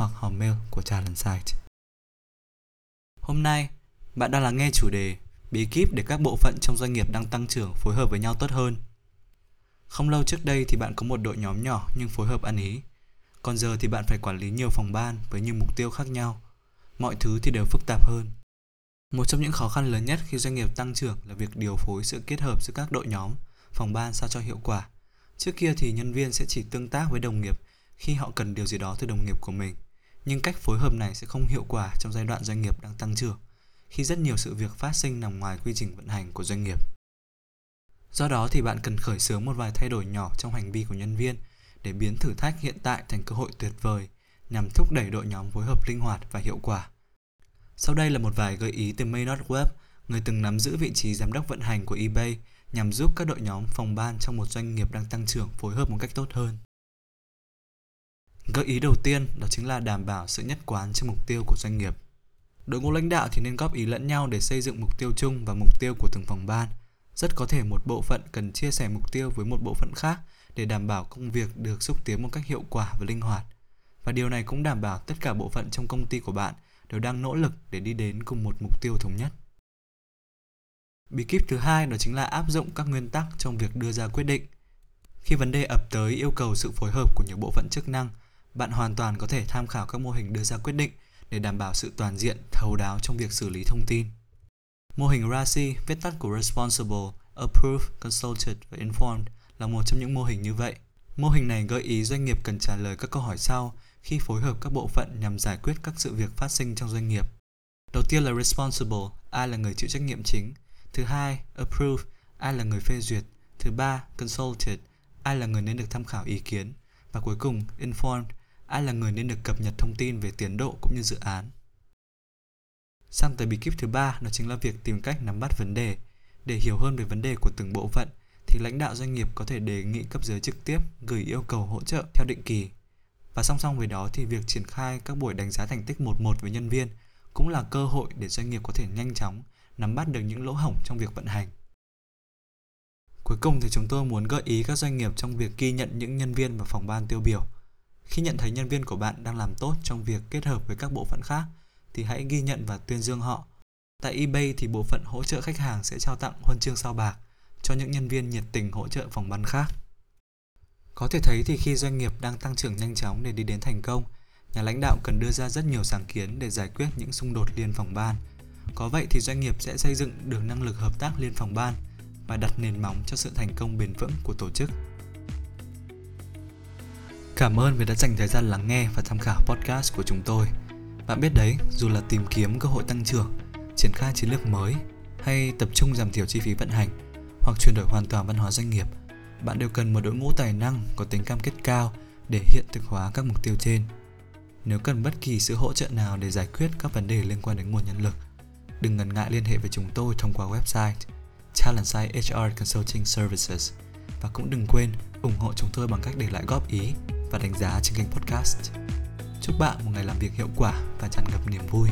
hoặc hòm mail của Talent Site. Hôm nay, bạn đang lắng nghe chủ đề bí kíp để các bộ phận trong doanh nghiệp đang tăng trưởng phối hợp với nhau tốt hơn. Không lâu trước đây thì bạn có một đội nhóm nhỏ nhưng phối hợp ăn ý. Còn giờ thì bạn phải quản lý nhiều phòng ban với nhiều mục tiêu khác nhau. Mọi thứ thì đều phức tạp hơn. Một trong những khó khăn lớn nhất khi doanh nghiệp tăng trưởng là việc điều phối sự kết hợp giữa các đội nhóm, phòng ban sao cho hiệu quả. Trước kia thì nhân viên sẽ chỉ tương tác với đồng nghiệp khi họ cần điều gì đó từ đồng nghiệp của mình nhưng cách phối hợp này sẽ không hiệu quả trong giai đoạn doanh nghiệp đang tăng trưởng khi rất nhiều sự việc phát sinh nằm ngoài quy trình vận hành của doanh nghiệp. Do đó thì bạn cần khởi xướng một vài thay đổi nhỏ trong hành vi của nhân viên để biến thử thách hiện tại thành cơ hội tuyệt vời nhằm thúc đẩy đội nhóm phối hợp linh hoạt và hiệu quả. Sau đây là một vài gợi ý từ Maynard Webb, người từng nắm giữ vị trí giám đốc vận hành của eBay nhằm giúp các đội nhóm phòng ban trong một doanh nghiệp đang tăng trưởng phối hợp một cách tốt hơn. Gợi ý đầu tiên đó chính là đảm bảo sự nhất quán trên mục tiêu của doanh nghiệp. Đội ngũ lãnh đạo thì nên góp ý lẫn nhau để xây dựng mục tiêu chung và mục tiêu của từng phòng ban. Rất có thể một bộ phận cần chia sẻ mục tiêu với một bộ phận khác để đảm bảo công việc được xúc tiến một cách hiệu quả và linh hoạt. Và điều này cũng đảm bảo tất cả bộ phận trong công ty của bạn đều đang nỗ lực để đi đến cùng một mục tiêu thống nhất. Bí kíp thứ hai đó chính là áp dụng các nguyên tắc trong việc đưa ra quyết định. Khi vấn đề ập tới yêu cầu sự phối hợp của nhiều bộ phận chức năng bạn hoàn toàn có thể tham khảo các mô hình đưa ra quyết định để đảm bảo sự toàn diện, thấu đáo trong việc xử lý thông tin. Mô hình RACI, viết tắt của Responsible, Approved, Consulted và Informed là một trong những mô hình như vậy. Mô hình này gợi ý doanh nghiệp cần trả lời các câu hỏi sau khi phối hợp các bộ phận nhằm giải quyết các sự việc phát sinh trong doanh nghiệp. Đầu tiên là Responsible, ai là người chịu trách nhiệm chính. Thứ hai, Approved, ai là người phê duyệt. Thứ ba, Consulted, ai là người nên được tham khảo ý kiến. Và cuối cùng, Informed, ai là người nên được cập nhật thông tin về tiến độ cũng như dự án. Sang tới bí kíp thứ ba, đó chính là việc tìm cách nắm bắt vấn đề. Để hiểu hơn về vấn đề của từng bộ phận, thì lãnh đạo doanh nghiệp có thể đề nghị cấp dưới trực tiếp gửi yêu cầu hỗ trợ theo định kỳ. Và song song với đó thì việc triển khai các buổi đánh giá thành tích một một với nhân viên cũng là cơ hội để doanh nghiệp có thể nhanh chóng nắm bắt được những lỗ hổng trong việc vận hành. Cuối cùng thì chúng tôi muốn gợi ý các doanh nghiệp trong việc ghi nhận những nhân viên và phòng ban tiêu biểu – khi nhận thấy nhân viên của bạn đang làm tốt trong việc kết hợp với các bộ phận khác thì hãy ghi nhận và tuyên dương họ. Tại eBay thì bộ phận hỗ trợ khách hàng sẽ trao tặng huân chương sao bạc cho những nhân viên nhiệt tình hỗ trợ phòng ban khác. Có thể thấy thì khi doanh nghiệp đang tăng trưởng nhanh chóng để đi đến thành công, nhà lãnh đạo cần đưa ra rất nhiều sáng kiến để giải quyết những xung đột liên phòng ban. Có vậy thì doanh nghiệp sẽ xây dựng được năng lực hợp tác liên phòng ban và đặt nền móng cho sự thành công bền vững của tổ chức. Cảm ơn vì đã dành thời gian lắng nghe và tham khảo podcast của chúng tôi. Bạn biết đấy, dù là tìm kiếm cơ hội tăng trưởng, triển khai chiến lược mới hay tập trung giảm thiểu chi phí vận hành hoặc chuyển đổi hoàn toàn văn hóa doanh nghiệp, bạn đều cần một đội ngũ tài năng có tính cam kết cao để hiện thực hóa các mục tiêu trên. Nếu cần bất kỳ sự hỗ trợ nào để giải quyết các vấn đề liên quan đến nguồn nhân lực, đừng ngần ngại liên hệ với chúng tôi thông qua website Talentside HR Consulting Services và cũng đừng quên ủng hộ chúng tôi bằng cách để lại góp ý và đánh giá trên kênh podcast. Chúc bạn một ngày làm việc hiệu quả và tràn ngập niềm vui.